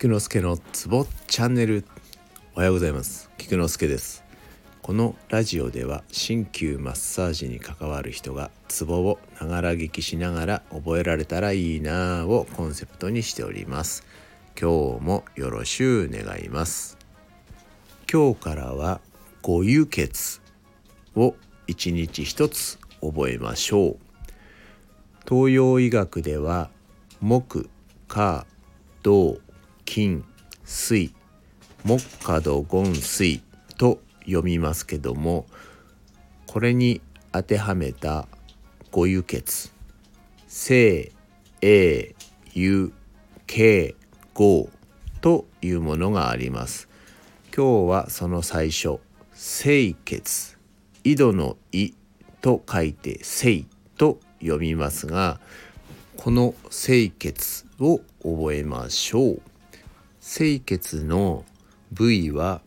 菊之助のツボチャンネル。おはようございます。菊之助です。このラジオでは鍼灸マッサージに関わる人がツボをながら聞きしながら覚えられたらいいなぁをコンセプトにしております。今日もよろしゅう願います。今日からは五輸血を一日一つ覚えましょう。東洋医学では木火土金水木火土金水と読みますけどもこれに当てはめた五輸血。生英輸慶合というものがあります。今日はその最初清血。井戸の「井」と書いて「清」と読みますがこの清血を覚えましょう。清血の部位は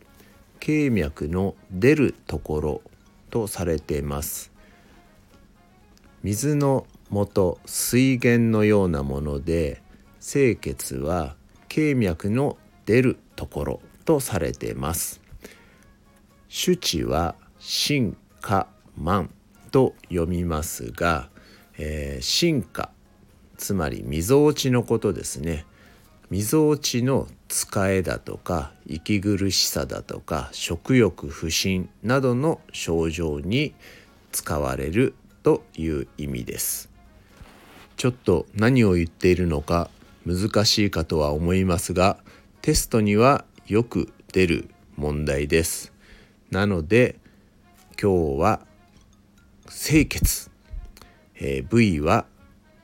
経脈の出るところとされています。水の元水源のようなもので清血は経脈の出るところとされています。主治は進化満と読みますが、えー、進化つまりみぞおちのことですね。みぞおちの使えだとか息苦しさだとか食欲不振などの症状に使われるという意味です。ちょっと何を言っているのか難しいかとは思いますがテストにはよく出る問題です。なので今日は清潔、えー、部位は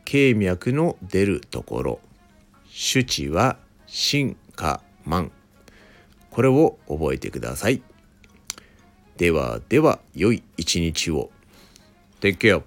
経脈の出るところ。主治は進化満これを覚えてください。ではでは良い一日を。Take care